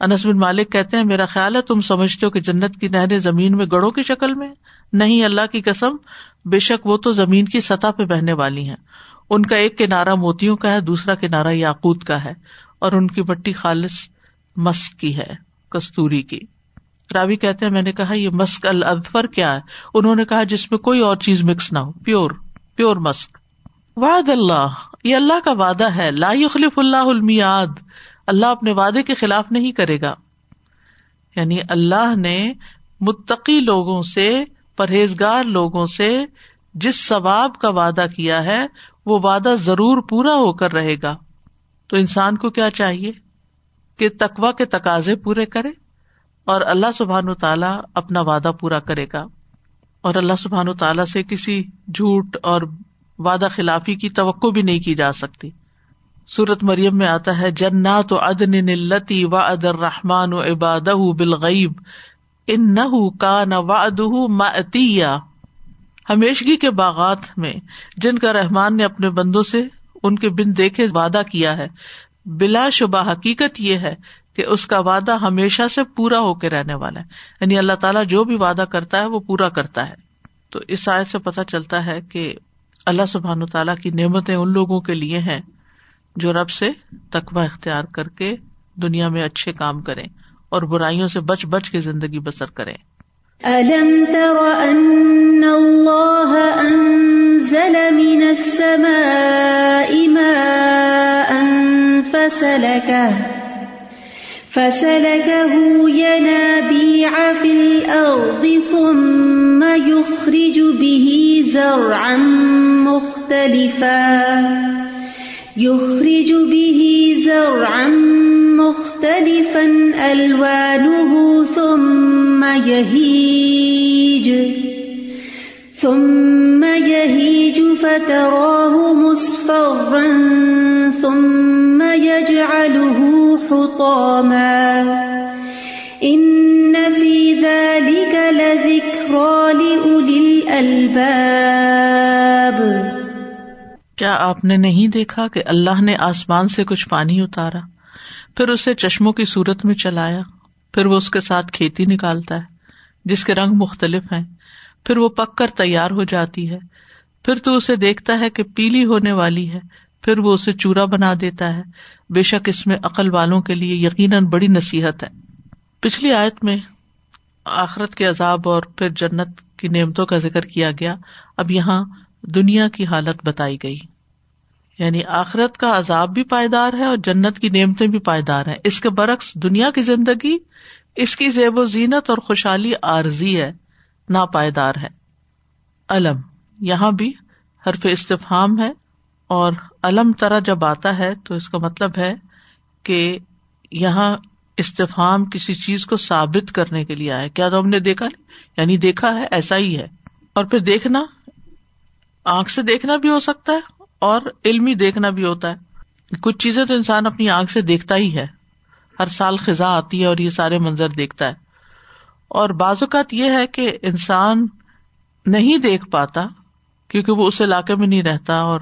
انس بن مالک کہتے ہیں، میرا خیال ہے تم سمجھتے ہو کہ جنت کی نہریں زمین میں گڑوں کی شکل میں نہیں، اللہ کی قسم، بے شک وہ تو زمین کی سطح پہ بہنے والی ہیں۔ ان کا ایک کنارا موتیوں کا ہے، دوسرا کنارا یاقوت کا ہے۔ اور ان کی مٹی خالص مسک کی ہے، کستوری کی۔ راوی کہتے ہیں، میں نے کہا، یہ مسک الفر کیا ہے؟ انہوں نے کہا، جس میں کوئی اور چیز مکس نہ ہو۔ پیور پیور مسک۔ واد اللہ، یہ اللہ کا وعدہ ہے۔ لا یخلف اللہ المیاد اللہ اپنے وعدے کے خلاف نہیں کرے گا۔ یعنی اللہ نے متقی لوگوں سے، پرہیزگار لوگوں سے جس ثواب کا وعدہ کیا ہے، وہ وعدہ ضرور پورا ہو کر رہے گا۔ تو انسان کو کیا چاہیے؟ کہ تقوا کے تقاضے پورے کرے اور اللہ سبحان و تعالیٰ اپنا وعدہ پورا کرے گا۔ اور اللہ سبحان و تعالیٰ سے کسی جھوٹ اور وعدہ خلافی کی توقع بھی نہیں کی جا سکتی۔ سورت مریم میں آتا ہے، جنات و ادن نلتی و ادر رحمان و عباد بالغیب ان نہ کا نہ واد ہمیشگی کے باغات میں، جن کا رحمان نے اپنے بندوں سے ان کے بن دیکھے وعدہ کیا ہے۔ بلا شبہ حقیقت یہ ہے کہ اس کا وعدہ ہمیشہ سے پورا ہو کے رہنے والا ہے۔ یعنی اللہ تعالیٰ جو بھی وعدہ کرتا ہے وہ پورا کرتا ہے۔ تو اس آیت سے پتا چلتا ہے کہ اللہ سبحان تعالیٰ کی نعمتیں ان لوگوں کے لیے ہیں جو رب سے تقوا اختیار کر کے دنیا میں اچھے کام کریں اور برائیوں سے بچ بچ کے زندگی بسر کریں۔ من السماء ماء فسلكه فسلكه ينابيع في الأرض ثم يخرج به زرعا مختلفا يخرج به زرعا مختلفا ألوانه ثم يهيج ثم يهيج فتراه مصفرا ثم يجعله کیا آپ نے نہیں دیکھا کہ اللہ نے آسمان سے کچھ پانی اتارا؟ پھر اسے چشموں کی صورت میں چلایا، پھر وہ اس کے ساتھ کھیتی نکالتا ہے، جس کے رنگ مختلف ہیں۔ پھر وہ پک کر تیار ہو جاتی ہے۔ پھر تو اسے دیکھتا ہے کہ پیلی ہونے والی ہے۔ پھر وہ اسے چورا بنا دیتا ہے۔ بے شک اس میں عقل والوں کے لیے یقیناً بڑی نصیحت ہے۔ پچھلی آیت میں آخرت کے عذاب اور پھر جنت کی نعمتوں کا ذکر کیا گیا۔ اب یہاں دنیا کی حالت بتائی گئی۔ یعنی آخرت کا عذاب بھی پائیدار ہے اور جنت کی نعمتیں بھی پائیدار ہیں۔ اس کے برعکس دنیا کی زندگی، اس کی زیب و زینت اور خوشحالی عارضی ہے۔ نا پائیدار ہے۔ علم، یہاں بھی حرف استفام ہے اور علم طرح جب آتا ہے تو اس کا مطلب ہے کہ یہاں استفام کسی چیز کو ثابت کرنے کے لیے آئے کیا تو ہم نے دیکھا؟ یعنی دیکھا ہے، ایسا ہی ہے۔ اور پھر دیکھنا، آنکھ سے دیکھنا بھی ہو سکتا ہے اور علمی دیکھنا بھی ہوتا ہے۔ کچھ چیزیں تو انسان اپنی آنکھ سے دیکھتا ہی ہے۔ ہر سال خزاں آتی ہے اور یہ سارے منظر دیکھتا ہے۔ اور بعض اوقات یہ ہے کہ انسان نہیں دیکھ پاتا کیونکہ وہ اس علاقے میں نہیں رہتا اور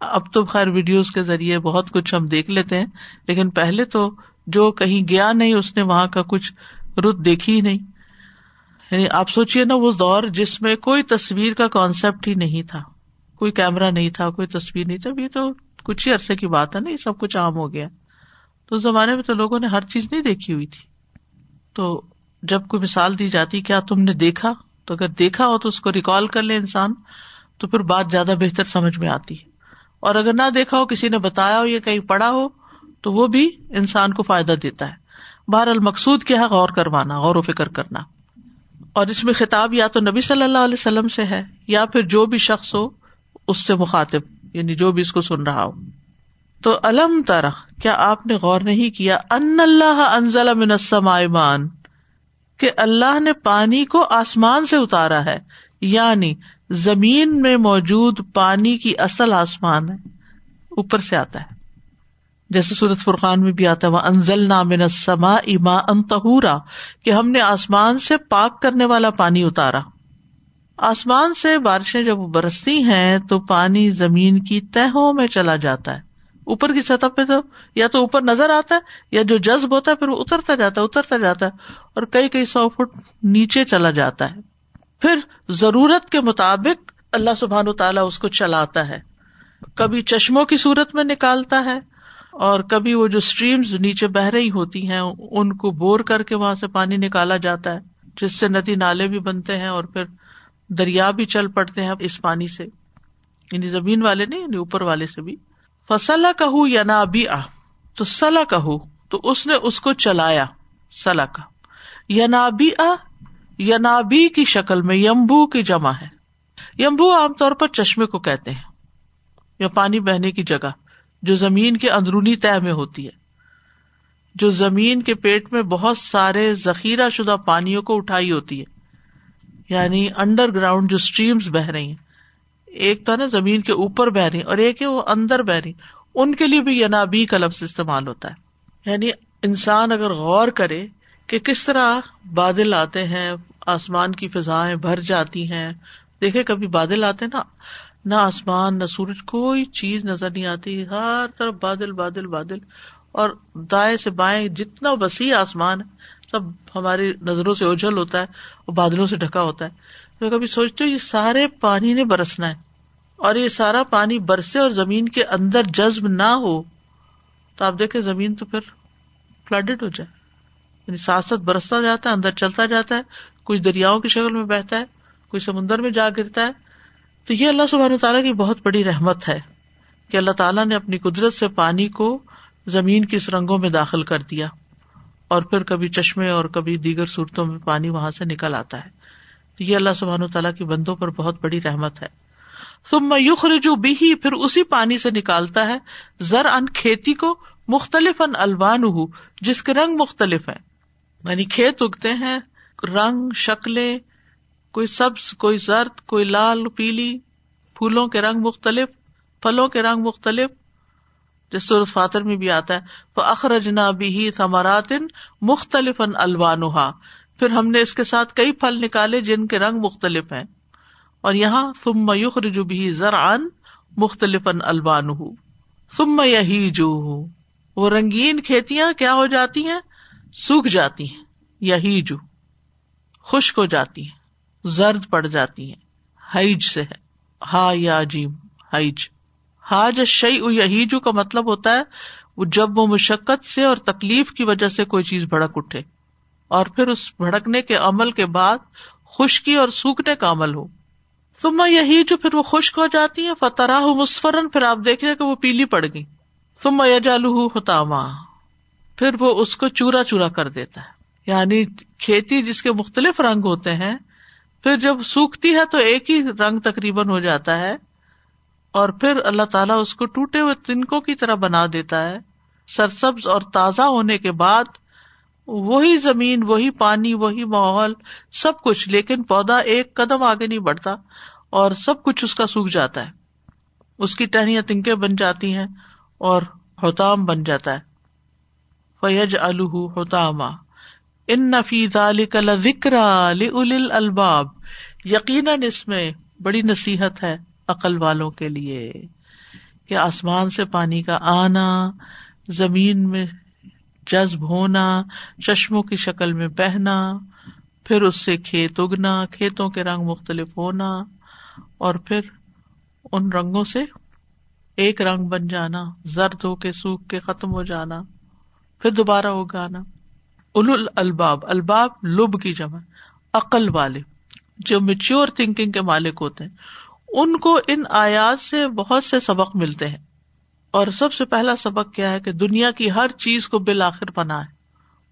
اب تو خیر ویڈیوز کے ذریعے بہت کچھ ہم دیکھ لیتے ہیں، لیکن پہلے تو جو کہیں گیا نہیں، اس نے وہاں کا کچھ رت دیکھی ہی نہیں۔ یعنی آپ سوچیے نا، وہ دور جس میں کوئی تصویر کا کانسیپٹ ہی نہیں تھا، کوئی کیمرا نہیں تھا، کوئی تصویر نہیں تھا یہ تو کچھ ہی عرصے کی بات ہے نا، یہ سب کچھ عام ہو گیا۔ تو اس زمانے میں تو لوگوں نے ہر چیز نہیں دیکھی ہوئی تھی۔ تو جب کوئی مثال دی جاتی، کیا تم نے دیکھا؟ تو اگر دیکھا ہو تو اس کو ریکال کر لے انسان، تو پھر بات زیادہ بہتر سمجھ میں آتی۔ ہے اور اگر نہ دیکھا ہو، کسی نے بتایا ہو یا کہیں پڑھا ہو، تو وہ بھی انسان کو فائدہ دیتا ہے۔ بہر المقصود کیا ہے؟ غور کروانا، غور و فکر کرنا۔ اور اس میں خطاب یا تو نبی صلی اللہ علیہ وسلم سے ہے، یا پھر جو بھی شخص ہو، اس سے مخاطب یعنی جو بھی اس کو سن رہا ہو۔ تو الم طرح کیا آپ نے غور نہیں کیا؟ ان اللہ انزل من ایمان کہ اللہ نے پانی کو آسمان سے اتارا ہے یعنی زمین میں موجود پانی کی اصل آسمان ہے، اوپر سے آتا ہے۔ جیسے سورت فرقان میں بھی آتا ہے وہ انزل نامن سما اما انتہورا کہ ہم نے آسمان سے پاک کرنے والا پانی اتارا۔ آسمان سے بارشیں جب برستی ہیں تو پانی زمین کی تہوں میں چلا جاتا ہے۔ اوپر کی سطح پہ تو یا تو اوپر نظر آتا ہے یا جو جذب ہوتا ہے پھر وہ اترتا جاتا ہے، اترتا جاتا ہے اور کئی کئی سو فٹ نیچے چلا جاتا ہے۔ پھر ضرورت کے مطابق اللہ سبحان و تعالیٰ اس کو چلاتا ہے۔ کبھی چشموں کی صورت میں نکالتا ہے اور کبھی وہ جو اسٹریمز نیچے بہ رہی ہوتی ہیں، ان کو بور کر کے وہاں سے پانی نکالا جاتا ہے، جس سے ندی نالے بھی بنتے ہیں اور پھر دریا بھی چل پڑتے ہیں اس پانی سے۔ یعنی زمین والے نہیں یعنی اوپر والے سے بھی۔ فصلا کہ یا نہ ابھی آ تو سلا کہ تو اس نے اس کو چلایا سلا کا یا آ ینابی کی شکل میں، یمبو کی جمع ہے۔ یمبو عام طور پر چشمے کو کہتے ہیں، یا پانی بہنے کی جگہ، جو زمین کے اندرونی تہ میں ہوتی ہے۔ جو زمین کے پیٹ میں بہت سارے ذخیرہ شدہ پانیوں کو اٹھائی ہوتی ہے یعنی انڈر گراؤنڈ جو اسٹریمس بہ رہی ہیں۔ ایک تو نا زمین کے اوپر بہ رہی اور ایک ہے وہ اندر بہ رہی ان کے لیے بھی ینابی کا لفظ استعمال ہوتا ہے۔ یعنی انسان اگر غور کرے کہ کس طرح بادل آتے ہیں، آسمان کی فضائیں بھر جاتی ہیں۔ دیکھے کبھی بادل آتے نا، نہ آسمان، نہ سورج، کوئی چیز نظر نہیں آتی۔ ہر طرف بادل بادل بادل۔ اور دائیں سے بائیں جتنا وسیع آسمان سب ہماری نظروں سے اجل ہوتا ہے اور بادلوں سے ڈھکا ہوتا ہے۔ میں کبھی سوچتی ہوں یہ سارے پانی نے برسنا ہے اور یہ سارا پانی برسے اور زمین کے اندر جذب نہ ہو تو آپ دیکھیں زمین تو پھر فلڈ ہو جائے۔ یعنی ساتھ ساتھ برستا جاتا ہے، اندر چلتا جاتا ہے، کچھ دریاؤں کی شکل میں بہتا ہے کوئی سمندر میں جا گرتا ہے۔ تو یہ اللہ سبحانہ تعالیٰ کی بہت بڑی رحمت ہے کہ اللہ تعالیٰ نے اپنی قدرت سے پانی کو زمین کی رنگوں میں داخل کر دیا اور پھر کبھی چشمے اور کبھی دیگر صورتوں میں پانی وہاں سے نکل آتا ہے۔ تو یہ اللہ سبحان تعالیٰ کی بندوں پر بہت بڑی رحمت ہے۔ ثم یخرج بھی پھر اسی پانی سے نکالتا ہے زر ان کھیتی کو مختلف ان الوان جس کے رنگ مختلف ہیں۔ یعنی کھیت اگتے ہیں، رنگ، شکلیں، کوئی سبز، کوئی زرد، کوئی لال، پیلی، پھولوں کے رنگ مختلف، پھلوں کے رنگ مختلف۔ جس صورت فاتر میں بھی آتا ہے وہ اخرجنا بھی ثمرات مختلف ان الوانحا پھر ہم نے اس کے ساتھ کئی پھل نکالے جن کے رنگ مختلف ہیں۔ اور یہاں ثم یخرج بھی زرعن مختلف ان الوان ثم یہی جو وہ رنگین کھیتیاں کیا ہو جاتی ہیں؟ سوکھ جاتی ہیں۔ یہی جو خشک ہو جاتی ہیں۔ زرد پڑ جاتی ہیں۔ حیج سے ہے۔ ہا یا جیم۔ حیج حاج شعی یہیجو کا مطلب ہوتا ہے وہ جب وہ مشقت سے اور تکلیف کی وجہ سے کوئی چیز بھڑک اٹھے۔ اور پھر اس بھڑکنے کے عمل کے بعد خشکی اور سوکھنے کا عمل ہو۔ سما یہی جو پھر وہ خشک ہو جاتی ہے فتح مسفرن پھر آپ دیکھ رہے کہ وہ پیلی پڑ گئی۔ سما یا جالو ہوتاما پھر وہ اس کو چورا چورا کر دیتا ہے۔ یعنی کھیتی جس کے مختلف رنگ ہوتے ہیں، پھر جب سوکھتی ہے تو ایک ہی رنگ تقریباً ہو جاتا ہے۔ اور پھر اللہ تعالیٰ اس کو ٹوٹے ہوئے تنکوں کی طرح بنا دیتا ہے۔ سرسبز اور تازہ ہونے کے بعد وہی زمین، وہی پانی، وہی ماحول، سب کچھ، لیکن پودا ایک قدم آگے نہیں بڑھتا اور سب کچھ اس کا سوکھ جاتا ہے۔ اس کی ٹہنیاں تنکے بن جاتی ہیں اور ہوتام بن جاتا ہے۔ فیج الح ہوتاما ان نفیز ذکر الباب۔ یقیناً اس میں بڑی نصیحت ہے عقل والوں کے لیے کہ آسمان سے پانی کا آنا، زمین میں جذب ہونا، چشموں کی شکل میں بہنا پھر اس سے کھیت اگنا، کھیتوں کے رنگ مختلف ہونا، اور پھر ان رنگوں سے ایک رنگ بن جانا، زرد ہو کے سوکھ کے ختم ہو جانا، پھر دوبارہ اگانا۔ اول الباب الباب لب کی جمع، عقل والے، جو میچور تھنکنگ کے مالک ہوتے ہیں، ان کو ان آیات سے بہت سے سبق ملتے ہیں۔ اور سب سے پہلا سبق کیا ہے کہ دنیا کی ہر چیز کو بالآخر پنا ہے،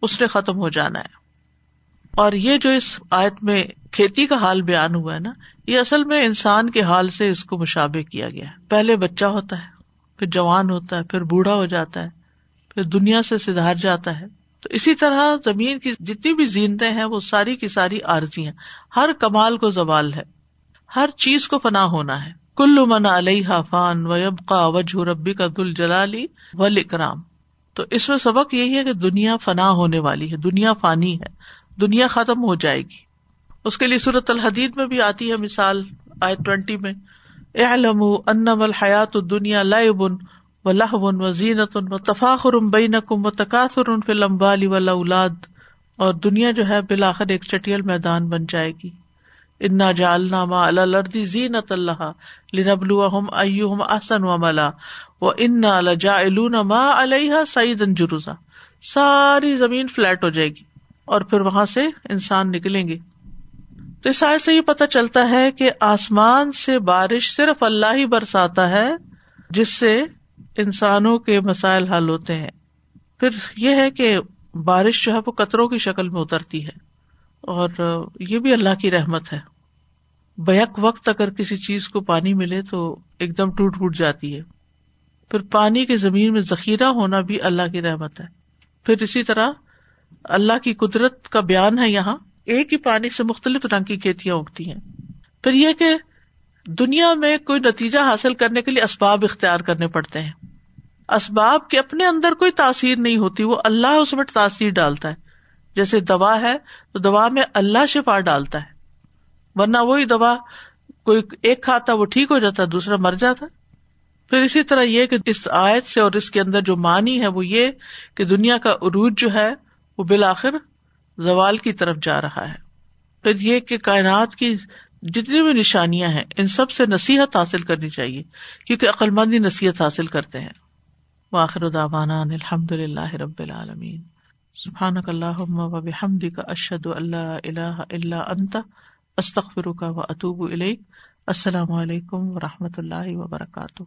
اس نے ختم ہو جانا ہے۔ اور یہ جو اس آیت میں کھیتی کا حال بیان ہوا ہے نا، یہ اصل میں انسان کے حال سے اس کو مشابے کیا گیا ہے۔ پہلے بچہ ہوتا ہے، پھر جوان ہوتا ہے، پھر بوڑھا ہو جاتا ہے، پھر دنیا سے سدھار جاتا ہے۔ تو اسی طرح زمین کی جتنی بھی زینتیں ہیں، وہ ساری کی ساری عارضی ہیں۔ ہر کمال کو زوال ہے۔ ہر چیز کو فنا ہونا ہے۔ کلو من علیہ فان وب کا وجہ ربی کا دل جلالی اکرام تو اس میں سبق یہی ہے کہ دنیا فنا ہونے والی ہے، دنیا فانی ہے، دنیا ختم ہو جائے گی۔ اس کے لیے صورت الحدید میں بھی آتی ہے مثال آئے ٹوینٹی میں۔ اعلم ان الحیات دنیا لائبن و لہبن و زینت و تفاخر بین کم و تقاثر فی الاموال والاولاد اور دنیا جو ہے بالآخر ایک چٹیل میدان بن جائے گی۔ انا جالنا ما الردی زینت اللہ لنبلو ہم ہم احسن و ملا و انا لجا ما علیہ سعید جروزا ساری زمین فلیٹ ہو جائے گی اور پھر وہاں سے انسان نکلیں گے۔ تو اس سے یہ پتا چلتا ہے کہ آسمان سے بارش صرف اللہ ہی برساتا ہے، جس سے انسانوں کے مسائل حل ہوتے ہیں۔ پھر یہ ہے کہ بارش جو ہے وہ قطروں کی شکل میں اترتی ہے۔ اور یہ بھی اللہ کی رحمت ہے۔ بیک وقت اگر کسی چیز کو پانی ملے تو ایک دم ٹوٹ پھوٹ جاتی ہے۔ پھر پانی کی زمین میں ذخیرہ ہونا بھی اللہ کی رحمت ہے۔ پھر اسی طرح اللہ کی قدرت کا بیان ہے یہاں۔ ایک ہی پانی سے مختلف رنگ کی کھیتیاں اگتی ہیں۔ پھر یہ کہ دنیا میں کوئی نتیجہ حاصل کرنے کے لیے اسباب اختیار کرنے پڑتے ہیں۔ اسباب کے اپنے اندر کوئی تاثیر نہیں ہوتی، وہ اللہ اس میں تاثیر ڈالتا ہے۔ جیسے دوا ہے، تو دوا میں اللہ شفا ڈالتا ہے۔ ورنہ وہی دوا کوئی ایک کھاتا وہ ٹھیک ہو جاتا، دوسرا مر جاتا۔ پھر اسی طرح یہ کہ اس آیت سے اور اس کے اندر جو مانی ہے وہ یہ کہ دنیا کا عروج جو ہے، وہ بالآخر زوال کی طرف جا رہا ہے۔ پھر یہ کہ کائنات کی جتنی بھی نشانیاں ہیں، ان سب سے نصیحت حاصل کرنی چاہیے، کیونکہ عقلمندی نصیحت حاصل کرتے ہیں۔ واخر الحمد للہ رب العالمین۔ سبحان اللہ و بحمد کا اشد اللہ اللہ اللہ انت استخر کا و اطوب السلام علیکم و رحمۃ اللہ وبرکاتہ۔